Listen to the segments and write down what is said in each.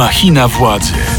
Machina władzy.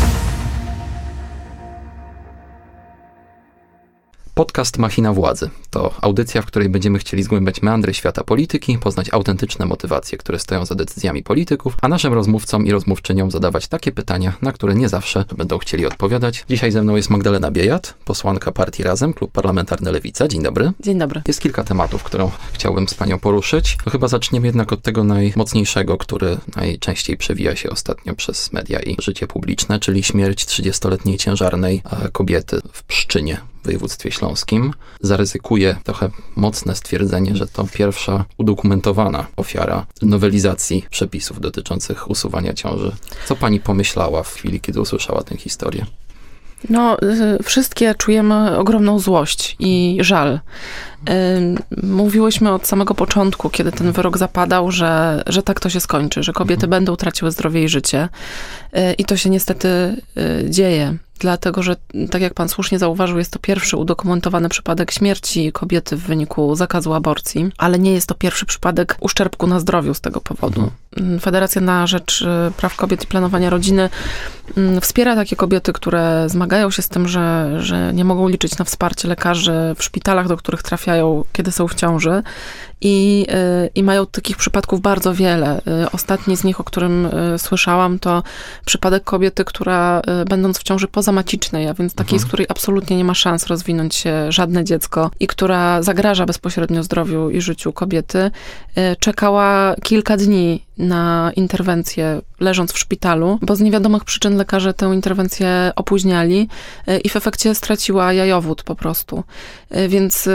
Podcast Machina Władzy to audycja, w której będziemy chcieli zgłębiać meandry świata polityki, poznać autentyczne motywacje, które stoją za decyzjami polityków, a naszym rozmówcom i rozmówczyniom zadawać takie pytania, na które nie zawsze będą chcieli odpowiadać. Dzisiaj ze mną jest Magdalena Biejat, posłanka partii Razem, Klub Parlamentarny Lewica. Dzień dobry. Dzień dobry. Jest kilka tematów, które chciałbym z panią poruszyć. To chyba zaczniemy jednak od tego najmocniejszego, który najczęściej przewija się ostatnio przez media i życie publiczne, czyli śmierć 30-letniej ciężarnej e, kobiety w Pszczynie województwie śląskim. Zaryzykuję trochę mocne stwierdzenie, że to pierwsza udokumentowana ofiara nowelizacji przepisów dotyczących usuwania ciąży. Co pani pomyślała w chwili, kiedy usłyszała tę historię? No, y, wszystkie czujemy ogromną złość i żal. Y, mówiłyśmy od samego początku, kiedy ten wyrok zapadał, że, że tak to się skończy, że kobiety mhm. będą traciły zdrowie i życie. Y, I to się niestety dzieje dlatego że, tak jak pan słusznie zauważył, jest to pierwszy udokumentowany przypadek śmierci kobiety w wyniku zakazu aborcji, ale nie jest to pierwszy przypadek uszczerbku na zdrowiu z tego powodu. Mhm. Federacja na Rzecz y, Praw Kobiet i Planowania Rodziny mm, wspiera takie kobiety, które zmagają się z tym, że, że nie mogą liczyć na wsparcie lekarzy w szpitalach, do których trafiają, kiedy są w ciąży i, y, i mają takich przypadków bardzo wiele. Y, ostatni z nich, o którym y, słyszałam, to przypadek kobiety, która będąc w ciąży pozamacicznej, a więc takiej, mhm. z której absolutnie nie ma szans rozwinąć się żadne dziecko i która zagraża bezpośrednio zdrowiu i życiu kobiety, czekała kilka dni na interwencję leżąc w szpitalu, bo z niewiadomych przyczyn lekarze tę interwencję opóźniali i w efekcie straciła jajowód po prostu. Więc,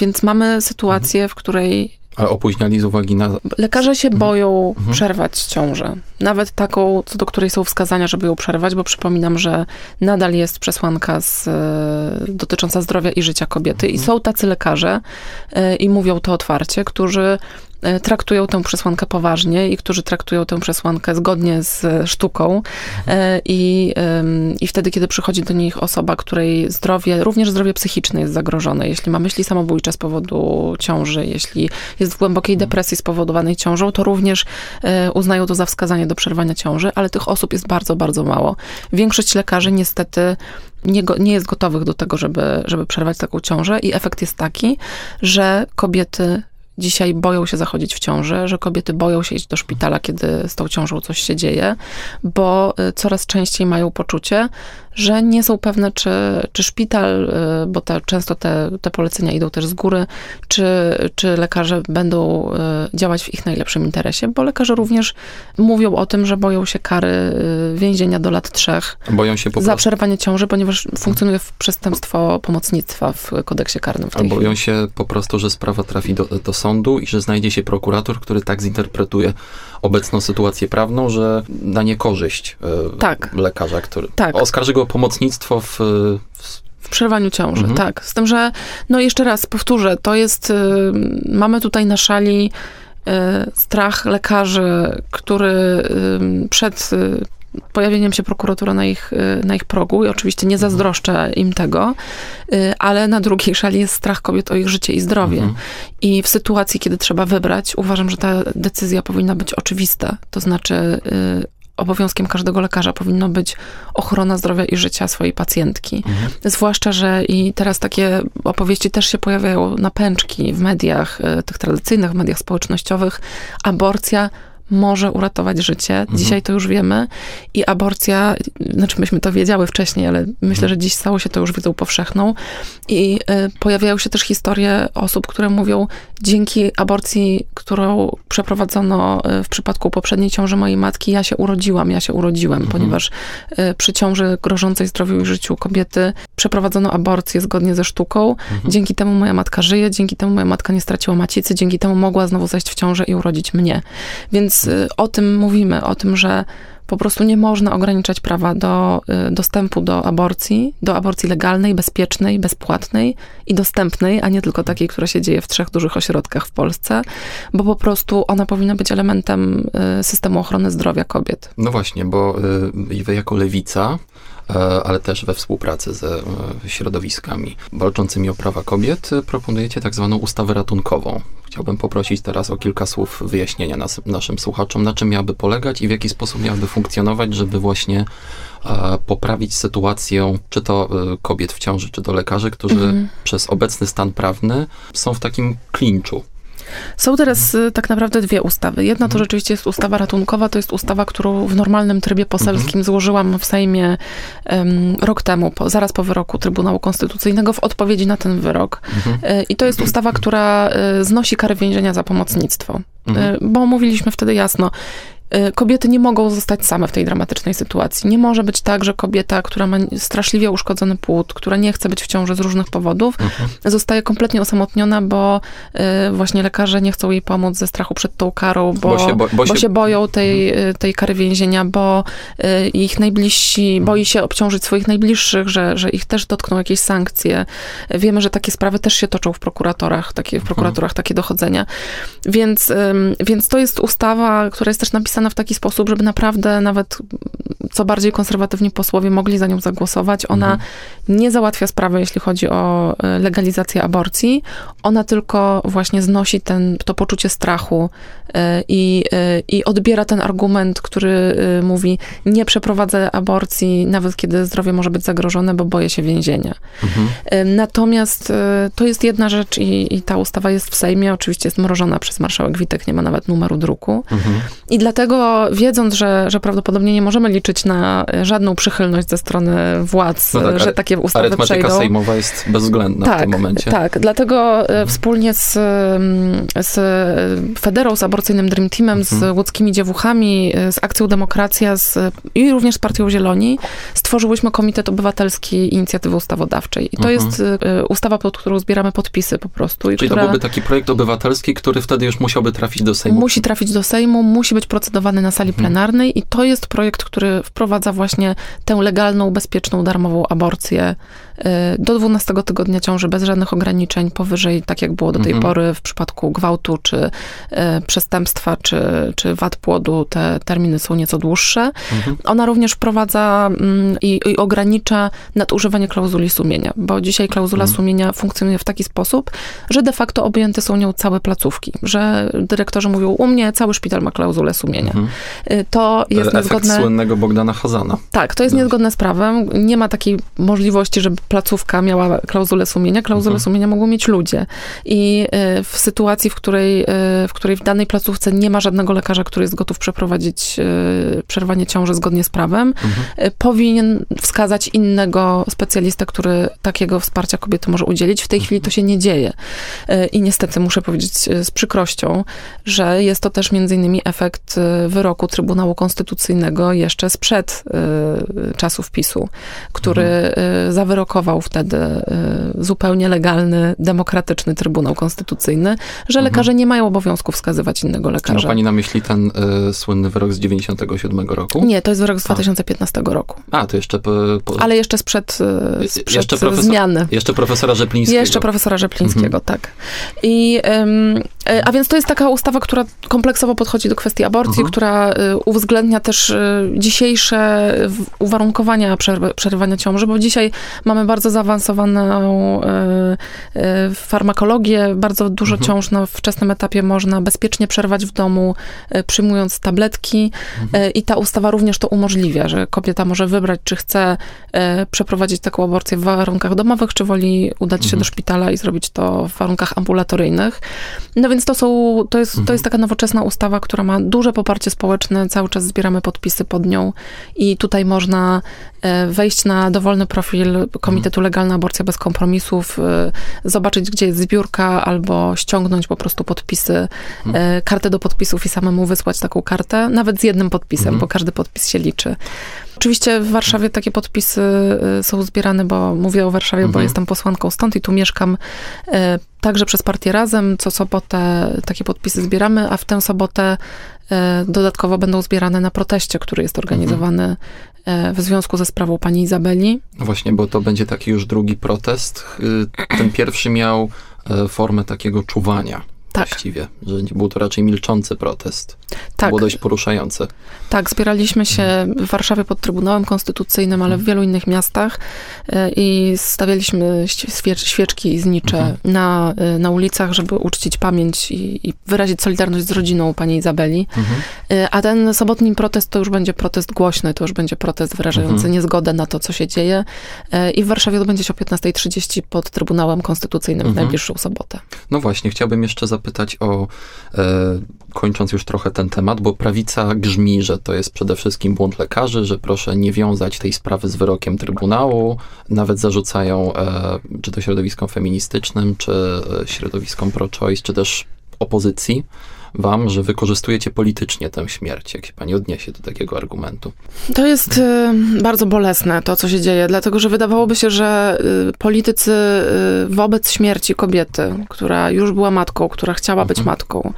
więc mamy sytuację, w której ale opóźniali z uwagi na. Lekarze się mhm. boją mhm. przerwać ciążę. Nawet taką, co do której są wskazania, żeby ją przerwać, bo przypominam, że nadal jest przesłanka z, e, dotycząca zdrowia i życia kobiety. Mhm. I są tacy lekarze, i mówią to otwarcie, którzy E, traktują tę przesłankę poważnie i którzy traktują tę przesłankę zgodnie z sztuką. E, I, I wtedy, kiedy przychodzi do nich osoba, której zdrowie, również zdrowie psychiczne jest zagrożone, jeśli ma myśli samobójcze z powodu ciąży, jeśli jest w głębokiej depresji spowodowanej ciążą, to również e, uznają to za wskazanie do przerwania ciąży, ale tych osób jest bardzo, bardzo mało. Większość lekarzy niestety nie, nie jest gotowych do tego, żeby, żeby przerwać taką ciążę i efekt jest taki, że kobiety dzisiaj boją się zachodzić w ciąży, że kobiety boją się iść do szpitala, kiedy z tą ciążą coś się dzieje, bo y, coraz częściej mają poczucie, że nie są pewne, czy, czy szpital, y, bo te, często te, te polecenia idą też z góry, czy, czy lekarze będą y, działać w ich najlepszym interesie, bo lekarze również mówią o tym, że boją się kary y, więzienia do lat trzech boją się po za przerwanie ciąży, ponieważ funkcjonuje przestępstwo pomocnictwa w kodeksie karnym. W tej boją chwili. się po prostu, że sprawa trafi do, do sądu i że znajdzie się prokurator, który tak zinterpretuje obecną sytuację prawną, że na niekorzyść tak. lekarza, który tak. oskarży go pomocnictwo w, w w przerwaniu ciąży, mhm. tak. Z tym, że, no jeszcze raz powtórzę, to jest, y, mamy tutaj na szali y, strach lekarzy, który y, przed pojawieniem się prokuratury na ich, na ich progu i oczywiście nie zazdroszczę im tego, ale na drugiej szali jest strach kobiet o ich życie i zdrowie. Mhm. I w sytuacji, kiedy trzeba wybrać, uważam, że ta decyzja powinna być oczywista. To znaczy obowiązkiem każdego lekarza powinno być ochrona zdrowia i życia swojej pacjentki. Mhm. Zwłaszcza, że i teraz takie opowieści też się pojawiają na pęczki w mediach, tych tradycyjnych mediach społecznościowych. Aborcja może uratować życie. Mhm. Dzisiaj to już wiemy i aborcja, znaczy myśmy to wiedziały wcześniej, ale myślę, mhm. że dziś stało się to już wiedzą powszechną i y, pojawiają się też historie osób, które mówią, dzięki aborcji, którą przeprowadzono y, w przypadku poprzedniej ciąży mojej matki, ja się urodziłam, ja się urodziłem, mhm. ponieważ y, przy ciąży grożącej zdrowiu i życiu kobiety przeprowadzono aborcję zgodnie ze sztuką. Mhm. Dzięki temu moja matka żyje, dzięki temu moja matka nie straciła macicy, dzięki temu mogła znowu zejść w ciążę i urodzić mnie. Więc więc y, o tym mówimy, o tym, że po prostu nie można ograniczać prawa do y, dostępu do aborcji, do aborcji legalnej, bezpiecznej, bezpłatnej i dostępnej, a nie tylko takiej, która się dzieje w trzech dużych ośrodkach w Polsce, bo po prostu ona powinna być elementem y, systemu ochrony zdrowia kobiet. No właśnie, bo wy jako lewica ale też we współpracy ze środowiskami walczącymi o prawa kobiet proponujecie tak zwaną ustawę ratunkową. Chciałbym poprosić teraz o kilka słów wyjaśnienia nas, naszym słuchaczom, na czym miałaby polegać i w jaki sposób miałaby funkcjonować, żeby właśnie poprawić sytuację czy to kobiet w ciąży, czy to lekarzy, którzy mhm. przez obecny stan prawny są w takim klinczu są teraz y, tak naprawdę dwie ustawy. Jedna to mhm. rzeczywiście jest ustawa ratunkowa, to jest ustawa, którą w normalnym trybie poselskim mhm. złożyłam w Sejmie um, rok temu, po, zaraz po wyroku Trybunału Konstytucyjnego w odpowiedzi na ten wyrok. Mhm. Y, I to jest ustawa, która y, znosi karę więzienia za pomocnictwo. Bo mówiliśmy wtedy jasno, kobiety nie mogą zostać same w tej dramatycznej sytuacji. Nie może być tak, że kobieta, która ma straszliwie uszkodzony płód, która nie chce być w ciąży z różnych powodów, mhm. zostaje kompletnie osamotniona, bo y, właśnie lekarze nie chcą jej pomóc ze strachu przed tą karą, bo, bo, się, bo, bo, bo się... się, boją tej, mhm. Y, tej kary więzienia, bo ich najbliżsi, mhm. boi się obciążyć swoich najbliższych, że, że ich też dotkną jakieś sankcje. Wiemy, że takie sprawy też się toczą w prokuratorach, takie, w mhm. prokuraturach takie dochodzenia. Więc, więc to jest ustawa, która jest też napisana napisana w taki sposób, żeby naprawdę nawet co bardziej konserwatywni posłowie mogli za nią zagłosować. Ona mhm. nie załatwia sprawy, jeśli chodzi o e, legalizację aborcji. Ona tylko właśnie znosi ten, to poczucie strachu e, i, e, i odbiera ten argument, który mówi, nie przeprowadzę aborcji, nawet kiedy zdrowie może być zagrożone, bo boję się więzienia. Mhm. Natomiast to jest jedna rzecz i, i, ta ustawa jest w Sejmie, oczywiście jest mrożona przez marszałek Witek, nie ma nawet numeru druku. Mhm. I dlatego, wiedząc, że, że prawdopodobnie nie możemy liczyć na żadną przychylność ze strony władz, no tak, że takie ustawy arytmetyka przejdą. sejmowa jest bezwzględna tak, w tym momencie. Tak, dlatego e, mhm. wspólnie z, z Federą, z aborcyjnym Dream Teamem, mhm. z łódzkimi dziewuchami, e, z Akcją Demokracja z, i również z Partią Zieloni stworzyłyśmy Komitet Obywatelski Inicjatywy Ustawodawczej. I to mhm. jest e, ustawa, pod którą zbieramy podpisy po prostu. Czyli która, to byłby taki projekt obywatelski, który wtedy już musiałby trafić do Sejmu. Musi trafić do Sejmu, musi być procedowany na sali mhm. plenarnej i to jest projekt, który wprowadza właśnie tę legalną, bezpieczną, darmową aborcję y, do 12 tygodnia ciąży bez żadnych ograniczeń, powyżej, tak jak było do tej mhm. pory w przypadku gwałtu, czy y, przestępstwa, czy, czy wad płodu, te terminy są nieco dłuższe. Mhm. Ona również wprowadza mm, i, i, ogranicza nadużywanie klauzuli sumienia, bo dzisiaj klauzula sumienia funkcjonuje w taki sposób, że de facto objęte są nią całe placówki, że dyrektorzy mówią, u mnie cały szpital ma klauzulę sumienia. Mhm. Y, to jest Efekt niezgodne... słynnego Bogdana Hazana. Tak, to jest no. niezgodne z prawem. Nie ma takiej możliwości, żeby placówka miała klauzulę sumienia. Klauzulę mhm. sumienia mogą mieć ludzie. I y, w sytuacji, w której, y, w której w danej placówce nie ma żadnego lekarza, który jest gotów przeprowadzić przerwanie ciąży zgodnie z prawem, mhm. powinien wskazać innego specjalistę, który takiego wsparcia kobiety może udzielić. W tej chwili to się nie dzieje. I niestety muszę powiedzieć z przykrością, że jest to też między innymi efekt wyroku Trybunału Konstytucyjnego jeszcze sprzed y, czasów PiSu, który mhm. y, zawyrokował wtedy y, zupełnie legalny, demokratyczny Trybunał Konstytucyjny, że mhm. lekarze nie mają obowiązku wskazywać innego lekarza. Czy ma pani na myśli ten y, słynny wyrok z 97 roku? Nie, to jest wyrok z 2015 A. roku. A, to jeszcze... Po, po... Ale jeszcze sprzed, sprzed jeszcze profesor, zmiany. Jeszcze profesora Rzeplińskiego. Jeszcze profesora Rzeplińskiego, mhm. tak. I, a więc to jest taka ustawa, która kompleksowo podchodzi do kwestii aborcji. Która uwzględnia też dzisiejsze uwarunkowania przerywania ciąży, bo dzisiaj mamy bardzo zaawansowaną e, farmakologię, bardzo dużo mhm. ciąż na wczesnym etapie można bezpiecznie przerwać w domu, przyjmując tabletki mhm. i ta ustawa również to umożliwia, że kobieta może wybrać, czy chce przeprowadzić taką aborcję w warunkach domowych, czy woli udać się mhm. do szpitala i zrobić to w warunkach ambulatoryjnych. No więc to są, to jest, to jest mhm. taka nowoczesna ustawa, która ma duże poparcie społeczne, cały czas zbieramy podpisy pod nią i tutaj można e, wejść na dowolny profil Komitetu Legalna Aborcja Bez Kompromisów, e, zobaczyć, gdzie jest zbiórka, albo ściągnąć po prostu podpisy, mhm. kartę do podpisów i samemu wysłać taką kartę, nawet z jednym podpisem, mhm. bo każdy podpis się liczy. Oczywiście w Warszawie takie podpisy są zbierane, bo mówię o Warszawie, mhm. bo jestem posłanką stąd i tu mieszkam także przez partię Razem. Co sobotę takie podpisy zbieramy, a w tę sobotę E, dodatkowo będą zbierane na proteście, który jest organizowany mhm. w związku ze sprawą pani Izabeli. No właśnie, bo to będzie taki już drugi protest. Y, ten pierwszy miał e, formę takiego czuwania tak. właściwie, że był to raczej milczący protest. Tak. było dość poruszające. Tak, zbieraliśmy się w Warszawie pod Trybunałem Konstytucyjnym, ale w wielu innych miastach e, i stawialiśmy świeczki znicze mhm. na, e, na ulicach, żeby uczcić pamięć i, i, wyrazić solidarność z rodziną pani Izabeli. Mhm. E, a ten sobotni protest to już będzie protest głośny, to już będzie protest wyrażający mhm. niezgodę na to, co się dzieje. I w Warszawie odbędzie się o 15.30 pod Trybunałem Konstytucyjnym w mhm. najbliższą sobotę. No właśnie, chciałbym jeszcze zapytać o, e, kończąc już trochę ten temat, bo prawica grzmi, że to jest przede wszystkim błąd lekarzy, że proszę nie wiązać tej sprawy z wyrokiem Trybunału. Nawet zarzucają, e, czy to środowiskom feministycznym, czy e, środowiskom pro-choice, czy też opozycji, wam, że wykorzystujecie politycznie tę śmierć? Jak się pani odniesie do takiego argumentu? To jest y, bardzo bolesne, to co się dzieje, dlatego że wydawałoby się, że y, politycy y, wobec śmierci kobiety, która już była matką, która chciała mhm. być matką,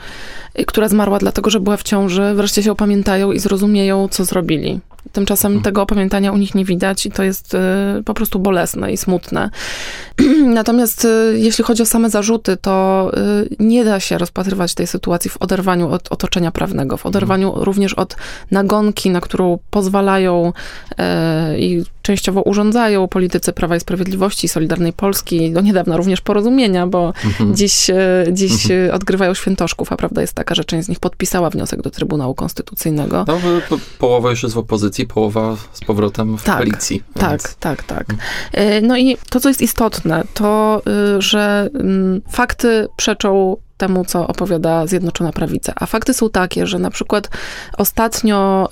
która zmarła dlatego, że była w ciąży, wreszcie się opamiętają i zrozumieją, co zrobili. Tymczasem mhm. tego opamiętania u nich nie widać i to jest y, po prostu bolesne i smutne. Natomiast y, jeśli chodzi o same zarzuty, to y, nie da się rozpatrywać tej sytuacji w oderwaniu od otoczenia prawnego, w oderwaniu mhm. również od nagonki, na którą pozwalają i częściowo urządzają politycy Prawa i Sprawiedliwości, Solidarnej Polski, do niedawna również porozumienia, bo mhm. dziś, dziś mhm. odgrywają świętoszków, a prawda jest taka, że część z nich podpisała wniosek do Trybunału Konstytucyjnego. No, połowa już jest w opozycji, połowa z powrotem w tak, koalicji. Tak, więc. tak, tak. E, no i to, co jest istotne, to, y, że mm, fakty przeczą temu, co opowiada Zjednoczona Prawica. A fakty są takie, że na przykład ostatnio,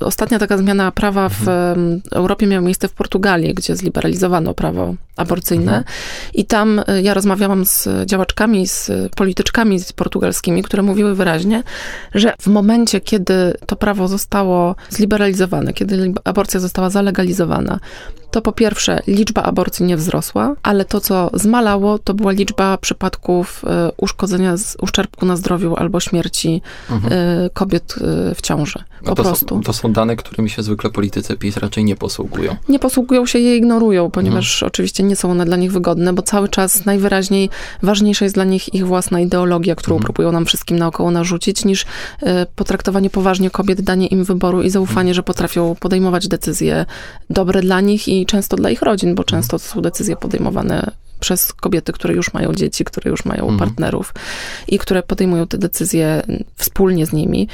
y, ostatnia taka zmiana prawa w mhm. Europie miała miejsce w Portugalii, gdzie zliberalizowano prawo aborcyjne. Mhm. I tam y, ja rozmawiałam z działaczkami, z polityczkami z portugalskimi, które mówiły wyraźnie, że w momencie, kiedy to prawo zostało zliberalizowane, kiedy aborcja została zalegalizowana, to po pierwsze liczba aborcji nie wzrosła, ale to, co zmalało, to była liczba przypadków e, uszkodzenia, uszczerbku na zdrowiu albo śmierci mhm. E, kobiet e, w ciąży. Po to prostu. Są, to są dane, którymi się zwykle politycy PiS raczej nie posługują. Nie posługują się, je ignorują, ponieważ mhm. oczywiście nie są one dla nich wygodne, bo cały czas najwyraźniej ważniejsza jest dla nich ich własna ideologia, którą mhm. próbują nam wszystkim naokoło narzucić, niż potraktowanie poważnie kobiet, danie im wyboru i zaufanie, mhm. że potrafią podejmować decyzje dobre dla nich i często dla ich rodzin, bo często to są decyzje podejmowane przez kobiety, które już mają dzieci, które już mają mhm. partnerów i które podejmują te decyzje wspólnie z nimi.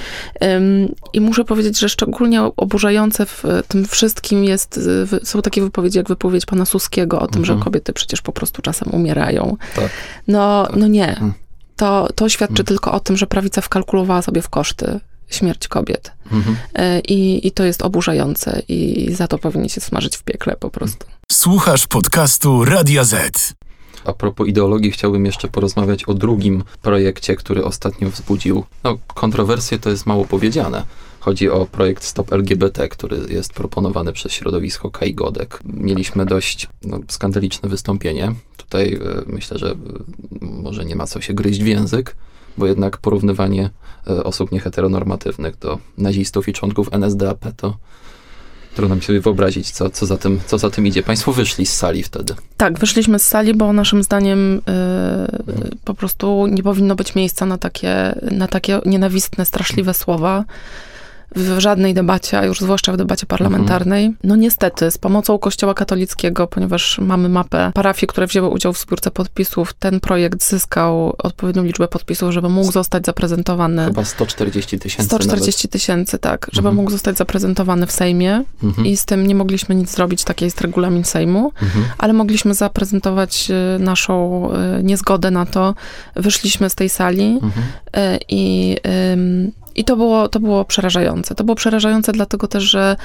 I muszę powiedzieć, że szczególnie oburzające w tym wszystkim jest, są takie wypowiedzi, jak wypowiedź pana Suskiego o tym, mhm. że kobiety przecież po prostu czasem umierają. Tak. No, no nie. Mhm. To, to świadczy mhm. tylko o tym, że prawica wkalkulowała sobie w koszty śmierć kobiet. Mhm. E, I, I to jest oburzające i za to powinni się smażyć w piekle po prostu. Słuchasz podcastu Radia Z. A propos ideologii, chciałbym jeszcze porozmawiać o drugim projekcie, który ostatnio wzbudził no, kontrowersje, to jest mało powiedziane. Chodzi o projekt Stop LGBT, który jest proponowany przez środowisko Kai Godek. Mieliśmy dość no, skandaliczne wystąpienie. Tutaj y, myślę, że y, może nie ma co się gryźć w język, bo jednak porównywanie e, osób nieheteronormatywnych do nazistów i członków NSDAP to trudno mi sobie wyobrazić, co, co, za tym, co za tym idzie. Państwo wyszli z sali wtedy. Tak, wyszliśmy z sali, bo naszym zdaniem yy, po prostu nie powinno być miejsca na takie, na takie nienawistne, straszliwe słowa w żadnej debacie, a już zwłaszcza w debacie parlamentarnej. Mhm. No niestety, z pomocą Kościoła katolickiego, ponieważ mamy mapę parafii, które wzięły udział w zbiórce podpisów, ten projekt zyskał odpowiednią liczbę podpisów, żeby mógł zostać zaprezentowany. Chyba 140 tysięcy. 140 tysięcy, tak, żeby mhm. mógł zostać zaprezentowany w Sejmie mhm. i z tym nie mogliśmy nic zrobić, taki jest regulamin Sejmu, mhm. ale mogliśmy zaprezentować y, naszą y, niezgodę na to. Wyszliśmy z tej sali mhm. y, i i to było, to było przerażające. To było przerażające dlatego też, że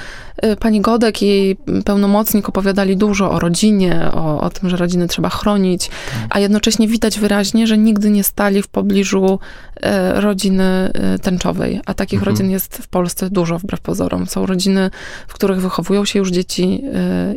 y, pani Godek i jej pełnomocnik opowiadali dużo o rodzinie, o, o tym, że rodziny trzeba chronić, a jednocześnie widać wyraźnie, że nigdy nie stali w pobliżu y, rodziny y, tęczowej. A takich mhm. rodzin jest w Polsce dużo, wbrew pozorom. Są rodziny, w których wychowują się już dzieci,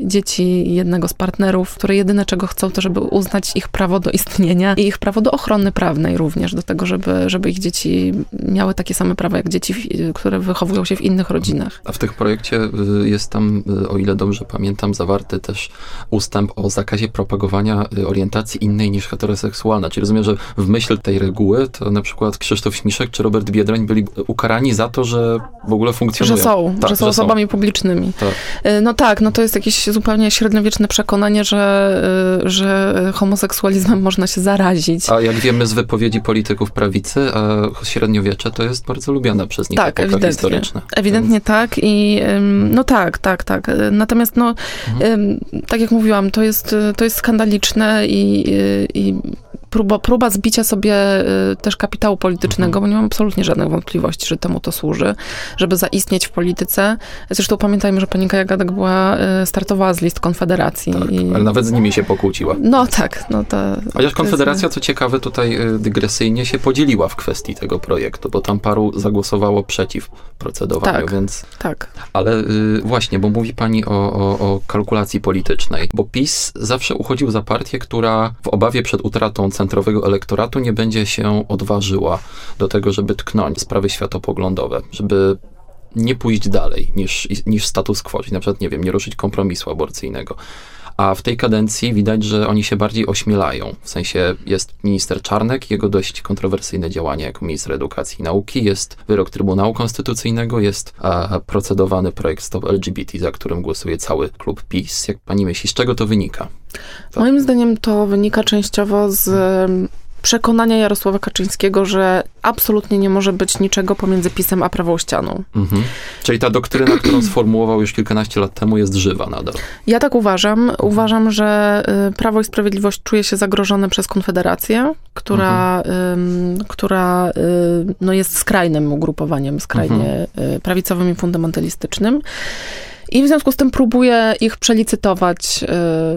dzieci jednego z partnerów, które jedyne czego chcą, to żeby uznać ich prawo do istnienia i ich prawo do ochrony prawnej również, do tego, żeby, żeby ich dzieci miały takie same prawa jak dzieci, które wychowują się w innych rodzinach. A w tych projekcie y, jest tam, y, o ile dobrze pamiętam, zawarty też ustęp o zakazie propagowania y, orientacji innej niż heteroseksualna. Czyli rozumiem, że w myśl tej reguły to na przykład Krzysztof Śmiszek czy Robert Biedroń byli ukarani za to, że w ogóle funkcjonują. Że są, tak, że są że osobami są. publicznymi. Tak. No tak, no to jest jakieś zupełnie średniowieczne przekonanie, że, że homoseksualizmem można się zarazić. A jak wiemy z wypowiedzi polityków prawicy, średniowiecze to jest bardzo lubiana przez nich tak, ewidentnie. historyczna. Ewidentnie Więc... tak i no tak, tak, tak. Natomiast no, mhm. tak jak mówiłam, to jest, to jest skandaliczne i, i próba, próba zbicia sobie y, też kapitału politycznego, mhm. bo nie mam absolutnie żadnych wątpliwości, że temu to służy, żeby zaistnieć w polityce. Zresztą pamiętajmy, że pani Kaja Gadek była, y, startowała z list Konfederacji. Tak, i... ale nawet z nimi się pokłóciła. No tak. No to, Chociaż Konfederacja, co ciekawe, tutaj y, dygresyjnie się podzieliła w kwestii tego projektu, bo tam paru zagłosowało przeciw procedowaniu, tak, więc... Tak. Ale właśnie, bo mówi pani o, o, o kalkulacji politycznej, bo PiS zawsze uchodził za partię, która w obawie przed utratą centrowego elektoratu nie będzie się odważyła do tego, żeby tknąć sprawy światopoglądowe, żeby nie pójść dalej niż, niż status quo, czyli na przykład, nie wiem, nie ruszyć kompromisu aborcyjnego. A w tej kadencji widać, że oni się bardziej ośmielają. W sensie jest minister Czarnek, jego dość kontrowersyjne działanie jako minister edukacji i nauki, jest wyrok Trybunału Konstytucyjnego, jest a, procedowany projekt Stop LGBT, za którym głosuje cały klub PiS. Jak pani myśli, z czego to wynika? To... Moim zdaniem to wynika częściowo z przekonania Jarosława Kaczyńskiego, że absolutnie nie może być niczego pomiędzy pisem a prawą ścianą. Mhm. Czyli ta doktryna, którą sformułował już kilkanaście lat temu, jest żywa nadal. Ja tak uważam. Uważam, że y, Prawo i Sprawiedliwość czuje się zagrożone przez Konfederację, która, mhm. która y, no jest skrajnym ugrupowaniem, skrajnie mhm. Y, prawicowym i fundamentalistycznym. I w związku z tym próbuję ich przelicytować y,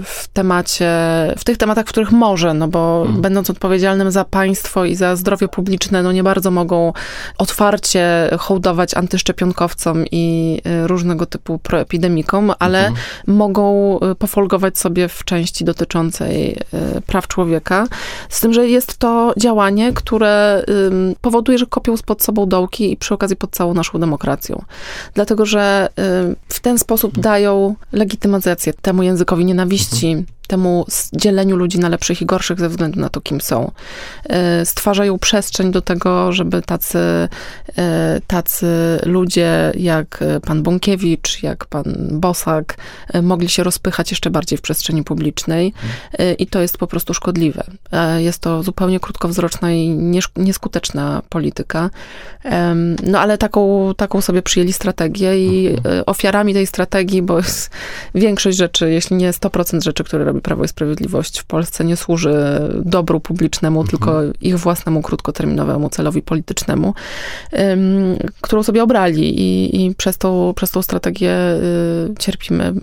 w temacie, w tych tematach, w których może, no bo mhm. będąc odpowiedzialnym za państwo i za zdrowie publiczne, no nie bardzo mogą otwarcie hołdować antyszczepionkowcom i y, różnego typu proepidemikom, ale mhm. mogą y, pofolgować sobie w części dotyczącej praw człowieka. Z tym, że jest to działanie, które powoduje, że kopią pod sobą dołki i przy okazji pod całą naszą demokracją. Dlatego, że w ten sposób dają legitymizację temu językowi nienawiści, mhm temu dzieleniu ludzi na lepszych i gorszych ze względu na to, kim są. E, stwarzają przestrzeń do tego, żeby tacy, e, tacy ludzie jak pan Bąkiewicz, jak pan Bosak e, mogli się rozpychać jeszcze bardziej w przestrzeni publicznej i to jest po prostu szkodliwe. Jest to zupełnie krótkowzroczna i nieskuteczna polityka. No ale taką, taką sobie przyjęli strategię i ofiarami tej strategii, bo większość rzeczy, jeśli nie 100% rzeczy, które Prawo i Sprawiedliwość w Polsce nie służy dobru publicznemu, mhm. tylko ich własnemu krótkoterminowemu celowi politycznemu, którą sobie obrali i, i przez, tą, przez tą strategię y, cierpimy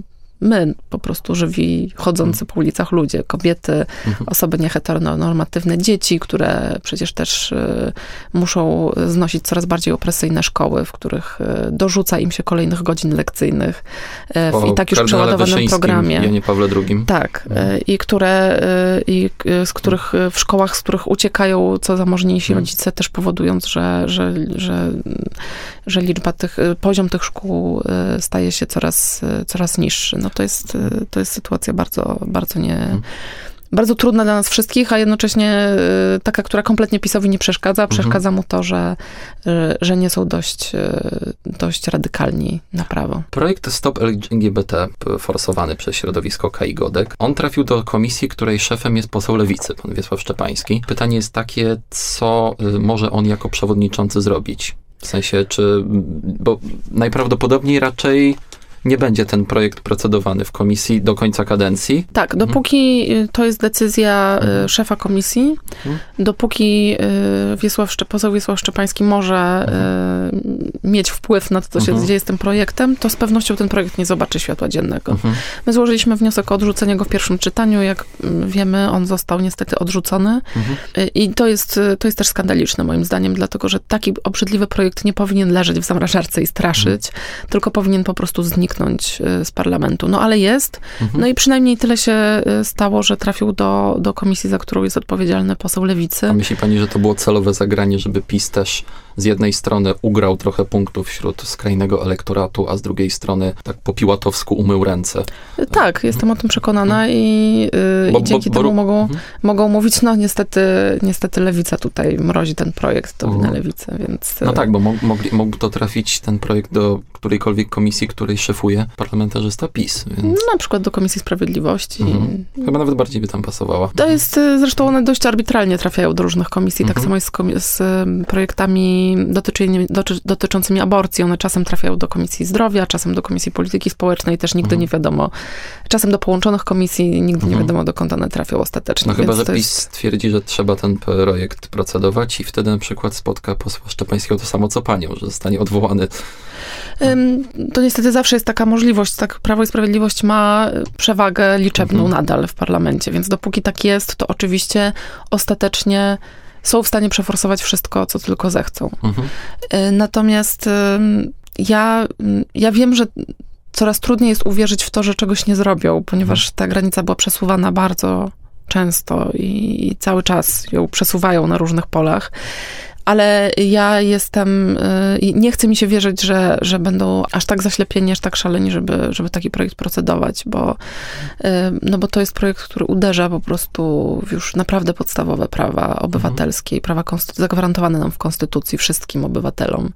my, po prostu żywi, chodzący po ulicach ludzie, kobiety, mhm. osoby nieheteronormatywne, dzieci, które przecież też y, muszą znosić coraz bardziej opresyjne szkoły, w których y, dorzuca im się kolejnych godzin lekcyjnych y, w i tak już przeładowanym programie. Janie Pawle II. Tak. Mhm. I które, i z których, w szkołach, z których uciekają co zamożniejsi mhm. rodzice, też powodując, że, że, że, że liczba tych, poziom tych szkół staje się coraz, coraz niższy. No to jest, to jest sytuacja bardzo, bardzo nie, mhm. bardzo trudna dla nas wszystkich, a jednocześnie y, taka, która kompletnie PiSowi nie przeszkadza. Mhm. Przeszkadza mu to, że, y, że nie są dość, y, dość radykalni na prawo. Projekt Stop LGBT forsowany przez środowisko Kai Godek, on trafił do komisji, której szefem jest poseł Lewicy, pan Wiesław Szczepański. Pytanie jest takie, co może on jako przewodniczący zrobić? W sensie, czy, bo najprawdopodobniej raczej nie będzie ten projekt procedowany w komisji do końca kadencji. Tak, mhm. dopóki mhm. to jest decyzja y, mhm. szefa komisji, mhm. dopóki y, Wiesław, poseł Wiesław Szczepański może mhm. mieć wpływ na to, co się mhm. dzieje z tym projektem, to z pewnością ten projekt nie zobaczy światła dziennego. My złożyliśmy wniosek o odrzucenie go w pierwszym czytaniu. Jak mm, wiemy, on został niestety odrzucony. I to jest, to jest też skandaliczne moim zdaniem, dlatego że taki obrzydliwy projekt nie powinien leżeć w zamrażarce i straszyć, tylko powinien po prostu zniknąć zniknąć y, z parlamentu. No ale jest. Mhm. No i przynajmniej tyle się y, stało, że trafił do, do komisji, za którą jest odpowiedzialny poseł Lewicy. A myśli pani, że to było celowe zagranie, żeby PiS też z jednej strony ugrał trochę punktów wśród skrajnego elektoratu, a z drugiej strony tak po piłatowsku umył ręce? Tak, jestem o tym przekonana i, yy, Bo- i dzięki bo- bo- temu mogą, Mhm. mogą mówić, no niestety, niestety Lewica tutaj mrozi ten projekt, to Mhm. wina Lewicy, więc... No tak, bo mog, mogli, mógłby to trafić ten projekt do którejkolwiek komisji, której szefuje parlamentarzysta PiS, więc No, na przykład do Komisji Sprawiedliwości. Mhm. chyba nawet bardziej by tam pasowała. To jest, y, zresztą one dość arbitralnie trafiają do różnych komisji, tak Mhm. samo jest z, z projektami dotyczymi, doty, dotyczącymi aborcji. One czasem trafiają do Komisji Zdrowia, czasem do Komisji Polityki Społecznej, też nigdy Mhm. nie wiadomo. Czasem do połączonych komisji, nigdy nie Mhm. wiadomo, dokąd one trafią ostatecznie. No chyba, że PiS jest- twierdzi, że trzeba ten projekt procedować i wtedy na przykład spotka posła Szczepańskiego to samo co panią, że zostanie odwołany. To niestety zawsze jest taka możliwość, tak Prawo i Sprawiedliwość ma przewagę liczebną Mhm. nadal w parlamencie, więc dopóki tak jest, to oczywiście ostatecznie są w stanie przeforsować wszystko, co tylko zechcą. Mhm. Y, Natomiast ja, ja wiem, że coraz trudniej jest uwierzyć w to, że czegoś nie zrobią, ponieważ ta granica była przesuwana bardzo często i, i cały czas ją przesuwają na różnych polach. Ale ja jestem, y, nie chce mi się wierzyć, że, że będą aż tak zaślepieni, aż tak szaleni, żeby, żeby taki projekt procedować, bo, y, no bo to jest projekt, który uderza po prostu w już naprawdę podstawowe prawa obywatelskie i prawa zagwarantowane nam w Konstytucji wszystkim obywatelom.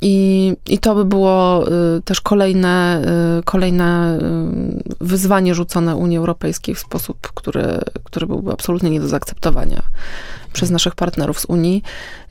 I, I to by było y, też kolejne, kolejne wyzwanie rzucone Unii Europejskiej w sposób, który, który byłby absolutnie nie do zaakceptowania przez naszych partnerów z Unii.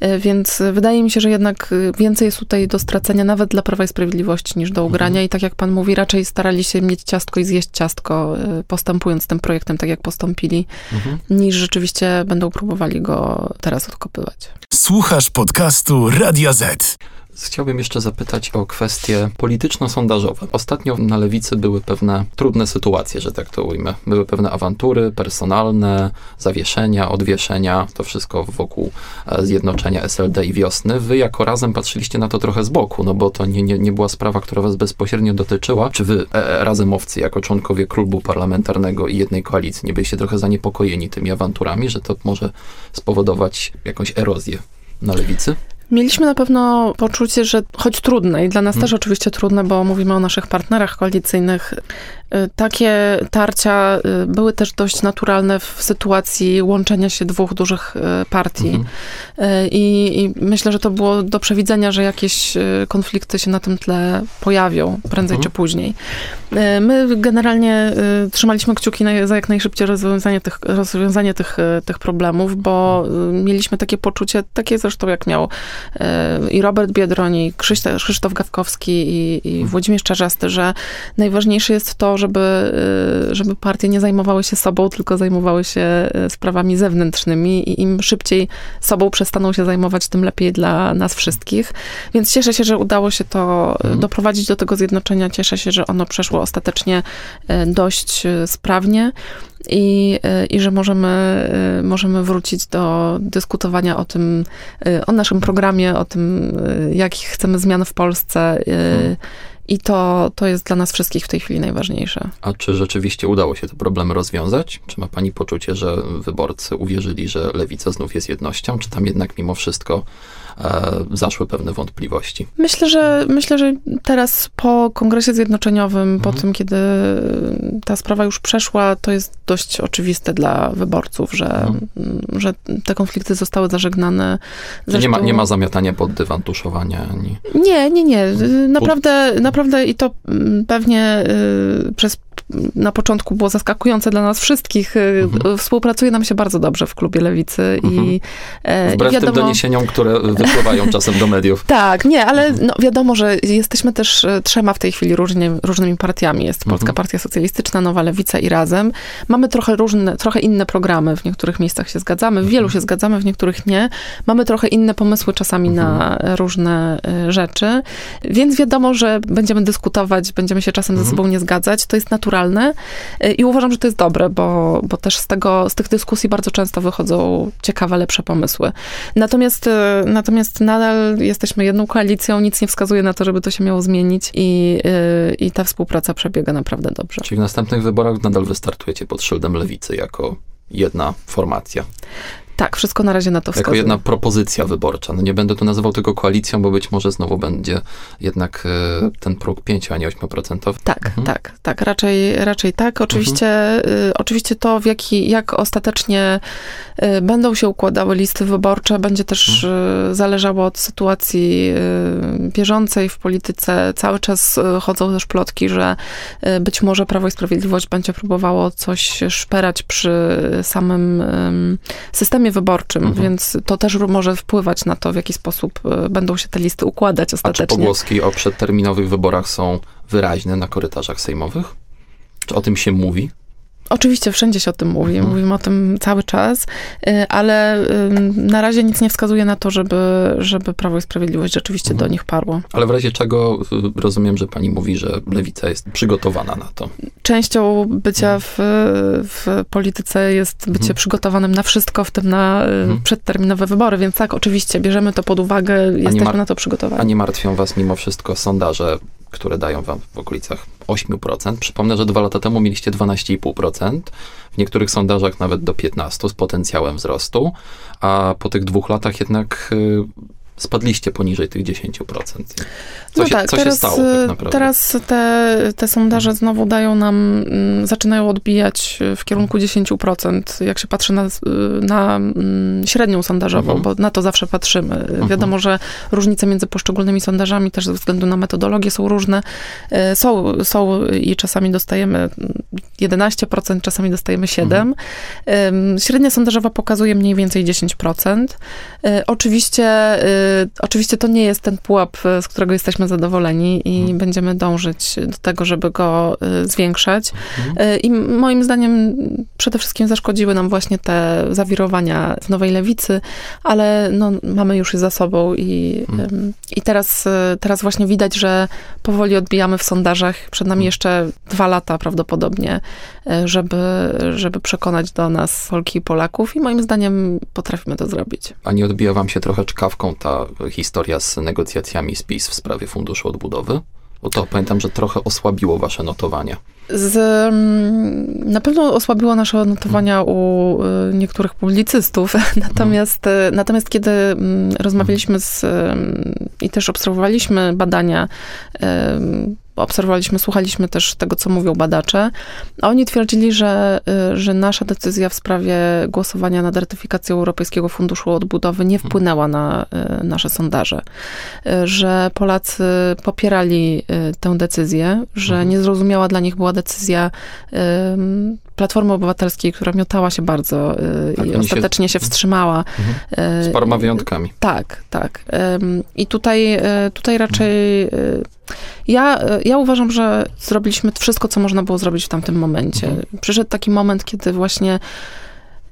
Y, Więc wydaje mi się, że jednak y, więcej jest tutaj do stracenia nawet dla Prawa i Sprawiedliwości niż do ugrania. I tak jak pan mówi, raczej starali się mieć ciastko i zjeść ciastko, postępując z tym projektem tak, jak postąpili, Mhm. niż rzeczywiście będą próbowali go teraz odkopywać. Słuchasz podcastu Radia Z. Chciałbym jeszcze zapytać o kwestie polityczno-sondażowe. Ostatnio na lewicy były pewne trudne sytuacje, że tak to ujmę. Były pewne awantury personalne, zawieszenia, odwieszenia, to wszystko wokół e, zjednoczenia SLD i wiosny. Wy jako razem patrzyliście na to trochę z boku, no bo to nie, nie, nie była sprawa, która was bezpośrednio dotyczyła. Czy wy, e, razemowcy, jako członkowie klubu parlamentarnego i jednej koalicji, nie byliście trochę zaniepokojeni tymi awanturami, że to może spowodować jakąś erozję na lewicy? Mieliśmy na pewno poczucie, że choć trudne i dla nas Mhm. też oczywiście trudne, bo mówimy o naszych partnerach koalicyjnych, y, takie tarcia y, były też dość naturalne w sytuacji łączenia się dwóch dużych y, partii. Y, I, I myślę, że to było do przewidzenia, że jakieś konflikty się na tym tle pojawią prędzej Mhm. czy później. My generalnie trzymaliśmy kciuki za jak najszybciej rozwiązanie tych, rozwiązanie tych, tych problemów, bo mieliśmy takie poczucie, takie zresztą jak miał i Robert Biedroń, i Krzysztof, Krzysztof Gawkowski, i, i Włodzimierz Czarzasty, że najważniejsze jest to, żeby, y, żeby partie nie zajmowały się sobą, tylko zajmowały się y, sprawami zewnętrznymi i im szybciej sobą przestaną się zajmować, tym lepiej dla nas wszystkich. Więc cieszę się, że udało się to Mhm. doprowadzić do tego zjednoczenia. Cieszę się, że ono przeszło ostatecznie dość sprawnie i, i że możemy, y, możemy wrócić do dyskutowania o tym, y, o naszym programie, o tym, y, jakich chcemy zmian w Polsce. I to, to jest dla nas wszystkich w tej chwili najważniejsze. A czy rzeczywiście udało się te problemy rozwiązać? Czy ma pani poczucie, że wyborcy uwierzyli, że lewica znów jest jednością? Czy tam jednak mimo wszystko zaszły pewne wątpliwości? Myślę, że myślę, że teraz po kongresie zjednoczeniowym, po Mhm. tym, kiedy ta sprawa już przeszła, to jest dość oczywiste dla wyborców, że, Mhm. że te konflikty zostały zażegnane. Że nie, ma, Zresztą- nie ma zamiatania pod dywan, tuszowania ani... Nie, nie, nie. Naprawdę, naprawdę i to mm, pewnie y, przez na początku było zaskakujące dla nas wszystkich. Y, Mhm. Współpracuje nam się bardzo dobrze w klubie Lewicy Mhm. i, e, i Wbrew tym wiadomo... doniesieniom, które wypływają czasem do mediów. Tak, nie, ale Mhm. no, wiadomo, że jesteśmy też e, trzema w tej chwili różnie, różnymi partiami. Jest Polska Mhm. Partia Socjalistyczna, Nowa Lewica i Razem. Mamy trochę różne, trochę inne programy. W niektórych miejscach się zgadzamy, w wielu Mhm. się zgadzamy, w niektórych nie. Mamy trochę inne pomysły czasami na Mhm. różne e, rzeczy. Więc wiadomo, że będziemy dyskutować, będziemy się czasem ze sobą nie zgadzać. To jest naturalne. Naturalne i uważam, że to jest dobre, bo, bo też z, tego, z tych dyskusji bardzo często wychodzą ciekawe, lepsze pomysły. Natomiast, natomiast nadal jesteśmy jedną koalicją, nic nie wskazuje na to, żeby to się miało zmienić i, i ta współpraca przebiega naprawdę dobrze. Czyli w następnych wyborach nadal wystartujecie pod szyldem lewicy jako jedna formacja. Tak, wszystko na razie na to wskazuje. Jako jedna propozycja wyborcza. No nie będę tu nazywał tego koalicją, bo być może znowu będzie jednak e, ten próg 5, a nie 8%. Tak, mhm. tak, tak. Raczej, raczej tak. Oczywiście, mhm. y, oczywiście to, w jaki, jak ostatecznie y, będą się układały listy wyborcze, będzie też mhm. zależało od sytuacji bieżącej w polityce. Cały czas chodzą też plotki, że być może Prawo i Sprawiedliwość będzie próbowało coś szperać przy samym systemie systemie wyborczym, mhm. więc to też może wpływać na to, w jaki sposób e, będą się te listy układać ostatecznie. A czy pogłoski o przedterminowych wyborach są wyraźne na korytarzach sejmowych? Czy o tym się mówi? Oczywiście wszędzie się o tym mówi, mhm. mówimy o tym cały czas, y, ale na razie nic nie wskazuje na to, żeby, żeby Prawo i Sprawiedliwość rzeczywiście mhm. do nich parło. Ale w razie czego y, rozumiem, że pani mówi, że lewica jest przygotowana na to. Częścią bycia mhm. w, w polityce jest bycie mhm. przygotowanym na wszystko, w tym na y, mhm. przedterminowe wybory, więc tak, oczywiście, bierzemy to pod uwagę, jesteśmy na to przygotowani. A nie martwią was mimo wszystko sondaże które dają wam w okolicach 8%. Przypomnę, że dwa lata temu mieliście 12,5%, w niektórych sondażach nawet do 15% z potencjałem wzrostu, a po tych dwóch latach jednak y, spadliście poniżej tych 10%. Co, no się, tak, co teraz, się stało tak naprawdę? Teraz te, te sondaże znowu dają nam, mm, zaczynają odbijać w kierunku 10%, jak się patrzy na, na mm, średnią sondażową, mhm. bo na to zawsze patrzymy. Mhm. Wiadomo, że różnice między poszczególnymi sondażami też ze względu na metodologię są różne. E, są, są i czasami dostajemy 11%, czasami dostajemy 7%. Mhm. Średnia sondażowa pokazuje mniej więcej 10%. E, oczywiście oczywiście to nie jest ten pułap, z którego jesteśmy zadowoleni i hmm. będziemy dążyć do tego, żeby go y, zwiększać. Hmm. I moim zdaniem przede wszystkim zaszkodziły nam właśnie te zawirowania w Nowej Lewicy, ale no, mamy już je za sobą i, hmm. i teraz, y, teraz właśnie widać, że powoli odbijamy w sondażach. Przed nami jeszcze dwa lata prawdopodobnie, żeby, żeby przekonać do nas Polki i Polaków i moim zdaniem potrafimy to zrobić. A nie odbija wam się trochę czkawką ta historia z negocjacjami z PiS w sprawie Funduszu Odbudowy? Bo to pamiętam, że trochę osłabiło wasze notowania. Z, na pewno osłabiło nasze notowania u y, niektórych publicystów, natomiast, hmm. natomiast kiedy mm, rozmawialiśmy z i też obserwowaliśmy badania obserwowaliśmy, słuchaliśmy też tego, co mówią badacze, a oni twierdzili, że, y, że nasza decyzja w sprawie głosowania nad ratyfikacją Europejskiego Funduszu Odbudowy nie wpłynęła na y, nasze sondaże, y, że Polacy popierali tę decyzję, że mhm. niezrozumiała dla nich była decyzja Platformy Obywatelskiej, która miotała się bardzo tak, i ostatecznie się, się wstrzymała. Mhm. Z paroma wyjątkami. Tak, tak. I tutaj, tutaj raczej ja, ja uważam, że zrobiliśmy wszystko, co można było zrobić w tamtym momencie. Mhm. Przyszedł taki moment, kiedy właśnie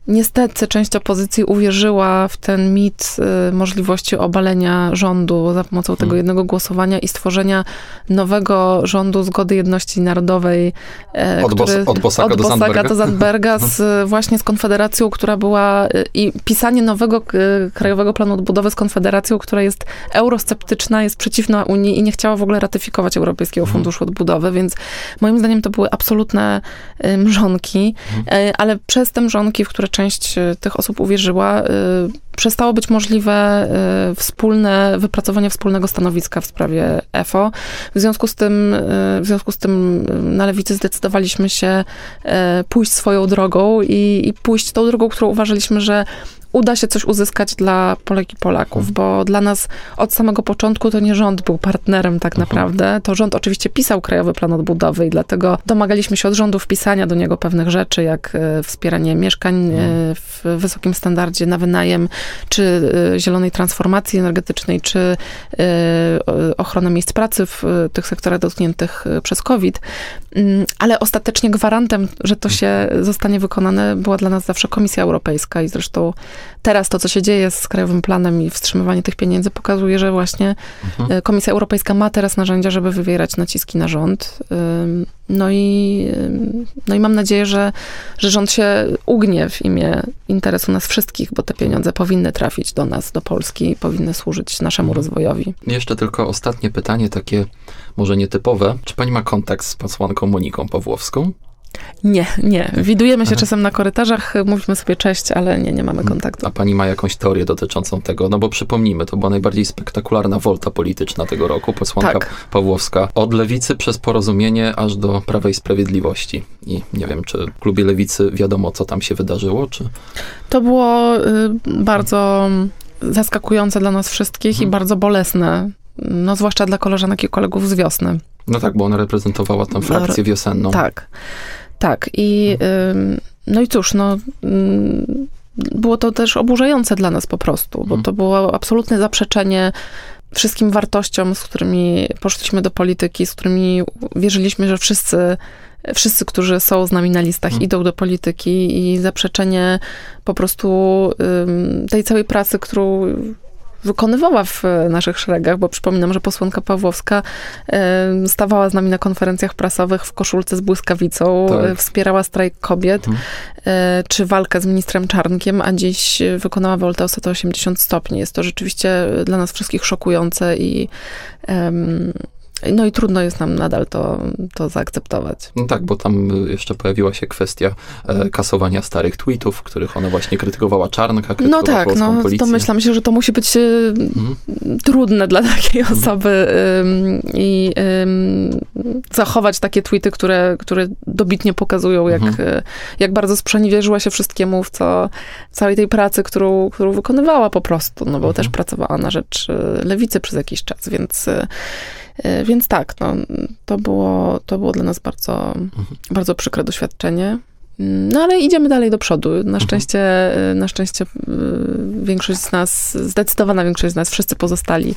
Niestety część opozycji uwierzyła w ten mit y, możliwości obalenia rządu za pomocą tego hmm. jednego głosowania i stworzenia nowego rządu zgody jedności narodowej. E, od, który, Bos, od Bosaka, od do, Bosaka Zandberga. do Zandberga, z, właśnie z Konfederacją, która była y, i pisanie nowego y, Krajowego Planu Odbudowy z Konfederacją, która jest eurosceptyczna, jest przeciwna Unii i nie chciała w ogóle ratyfikować Europejskiego hmm. Funduszu Odbudowy, więc moim zdaniem to były absolutne mrzonki, hmm. ale przez te mrzonki, w które część e, tych osób uwierzyła, e, przestało być możliwe e, wspólne, wypracowanie wspólnego stanowiska w sprawie EFO. W związku z tym, w związku z tym na lewicy zdecydowaliśmy się pójść swoją drogą i, i pójść tą drogą, którą uważaliśmy, że uda się coś uzyskać dla Polek i Polaków, mhm. bo dla nas od samego początku to nie rząd był partnerem tak mhm. naprawdę. To rząd oczywiście pisał Krajowy Plan Odbudowy i dlatego domagaliśmy się od rządu wpisania do niego pewnych rzeczy, jak e, wspieranie mieszkań e, mhm. w wysokim standardzie na wynajem, czy e, zielonej transformacji energetycznej, czy ochronę miejsc pracy w tych sektorach dotkniętych przez COVID. Mm, ale ostatecznie gwarantem, że to się zostanie wykonane, była dla nas zawsze Komisja Europejska i zresztą teraz to, co się dzieje z Krajowym Planem i wstrzymywanie tych pieniędzy pokazuje, że właśnie mhm. Komisja Europejska ma teraz narzędzia, żeby wywierać naciski na rząd. No i, no i mam nadzieję, że, że rząd się ugnie w imię interesu nas wszystkich, bo te pieniądze powinny trafić do nas, do Polski, powinny służyć naszemu mhm. rozwojowi. Jeszcze tylko ostatnie pytanie, takie może nietypowe. Czy pani ma kontakt z posłanką Moniką Pawłowską? Nie, nie. Widujemy się Aha. czasem na korytarzach, mówimy sobie cześć, ale nie, nie mamy mm. kontaktu. A pani ma jakąś teorię dotyczącą tego? No bo przypomnijmy, to była najbardziej spektakularna wolta polityczna tego roku, posłanka tak. Pawłowska. Od lewicy przez porozumienie aż do Prawej Sprawiedliwości. I nie wiem, czy w klubie lewicy wiadomo, co tam się wydarzyło, czy... To było y, bardzo zaskakujące dla nas wszystkich hmm. i bardzo bolesne. No zwłaszcza dla koleżanek i kolegów z wiosny. No tak, bo ona reprezentowała tam frakcję wiosenną. Tak. Tak, i no i cóż, no było to też oburzające dla nas po prostu, bo mhm. to było absolutne zaprzeczenie wszystkim wartościom, z którymi poszliśmy do polityki, z którymi wierzyliśmy, że wszyscy, wszyscy, którzy są z nami na listach, hmm. idą do polityki i zaprzeczenie po prostu tej całej pracy, którą wykonywała w naszych szeregach, bo przypominam, że posłanka Pawłowska stawała z nami na konferencjach prasowych w koszulce z błyskawicą, tak. wspierała strajk kobiet, mhm. E, czy walkę z ministrem Czarnkiem, a dziś wykonała woltę o 180 stopni. Jest to rzeczywiście dla nas wszystkich szokujące i no i trudno jest nam nadal to, to zaakceptować. No tak, bo tam jeszcze pojawiła się kwestia e, kasowania starych tweetów, których ona właśnie krytykowała Czarnka, krytykowała No tak, no policję. domyślam się, że to musi być mhm. trudne dla takiej mhm. osoby i zachować takie tweety, które, które dobitnie pokazują, jak, mhm. E, jak bardzo sprzeniewierzyła się wszystkiemu, w co, całej tej pracy, którą, którą wykonywała po prostu, no bo mhm. też pracowała na rzecz e, lewicy przez jakiś czas, więc E, więc tak, no, to, było, to było dla nas bardzo, mhm. bardzo przykre doświadczenie. No ale idziemy dalej do przodu. Na szczęście, e, na szczęście e, większość z nas, zdecydowana większość z nas, wszyscy pozostali,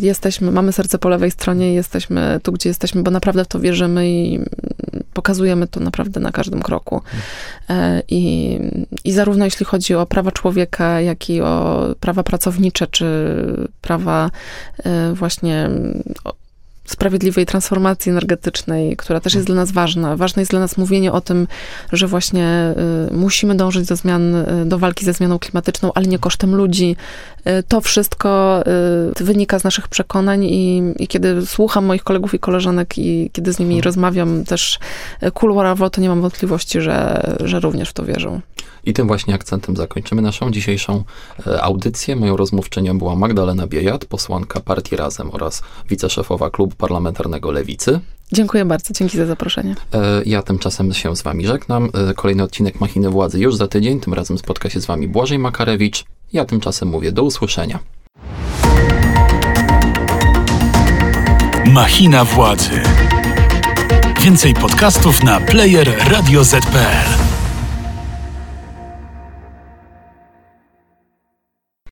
jesteśmy, mamy serce po lewej stronie i jesteśmy tu, gdzie jesteśmy, bo naprawdę w to wierzymy i pokazujemy to naprawdę na każdym kroku. E, I, I zarówno jeśli chodzi o prawa człowieka, jak i o prawa pracownicze, czy prawa e, właśnie sprawiedliwej transformacji energetycznej, która też jest dla nas ważna. Ważne jest dla nas mówienie o tym, że właśnie y, musimy dążyć do zmian, y, do walki ze zmianą klimatyczną, ale nie kosztem ludzi. Y, to wszystko wynika z naszych przekonań i, i kiedy słucham moich kolegów i koleżanek i kiedy z nimi hmm. rozmawiam też kuluarowo, to nie mam wątpliwości, że, że również w to wierzą. I tym właśnie akcentem zakończymy naszą dzisiejszą audycję. Moją rozmówczynią była Magdalena Biejat, posłanka Partii Razem oraz wiceszefowa Klubu Parlamentarnego Lewicy. Dziękuję bardzo, dzięki za zaproszenie. E, ja tymczasem się z wami żegnam. E, kolejny odcinek Machiny Władzy już za tydzień, tym razem spotka się z wami Błażej Makarewicz. Ja tymczasem mówię do usłyszenia. Machina Władzy. Więcej podcastów na player radioz.pl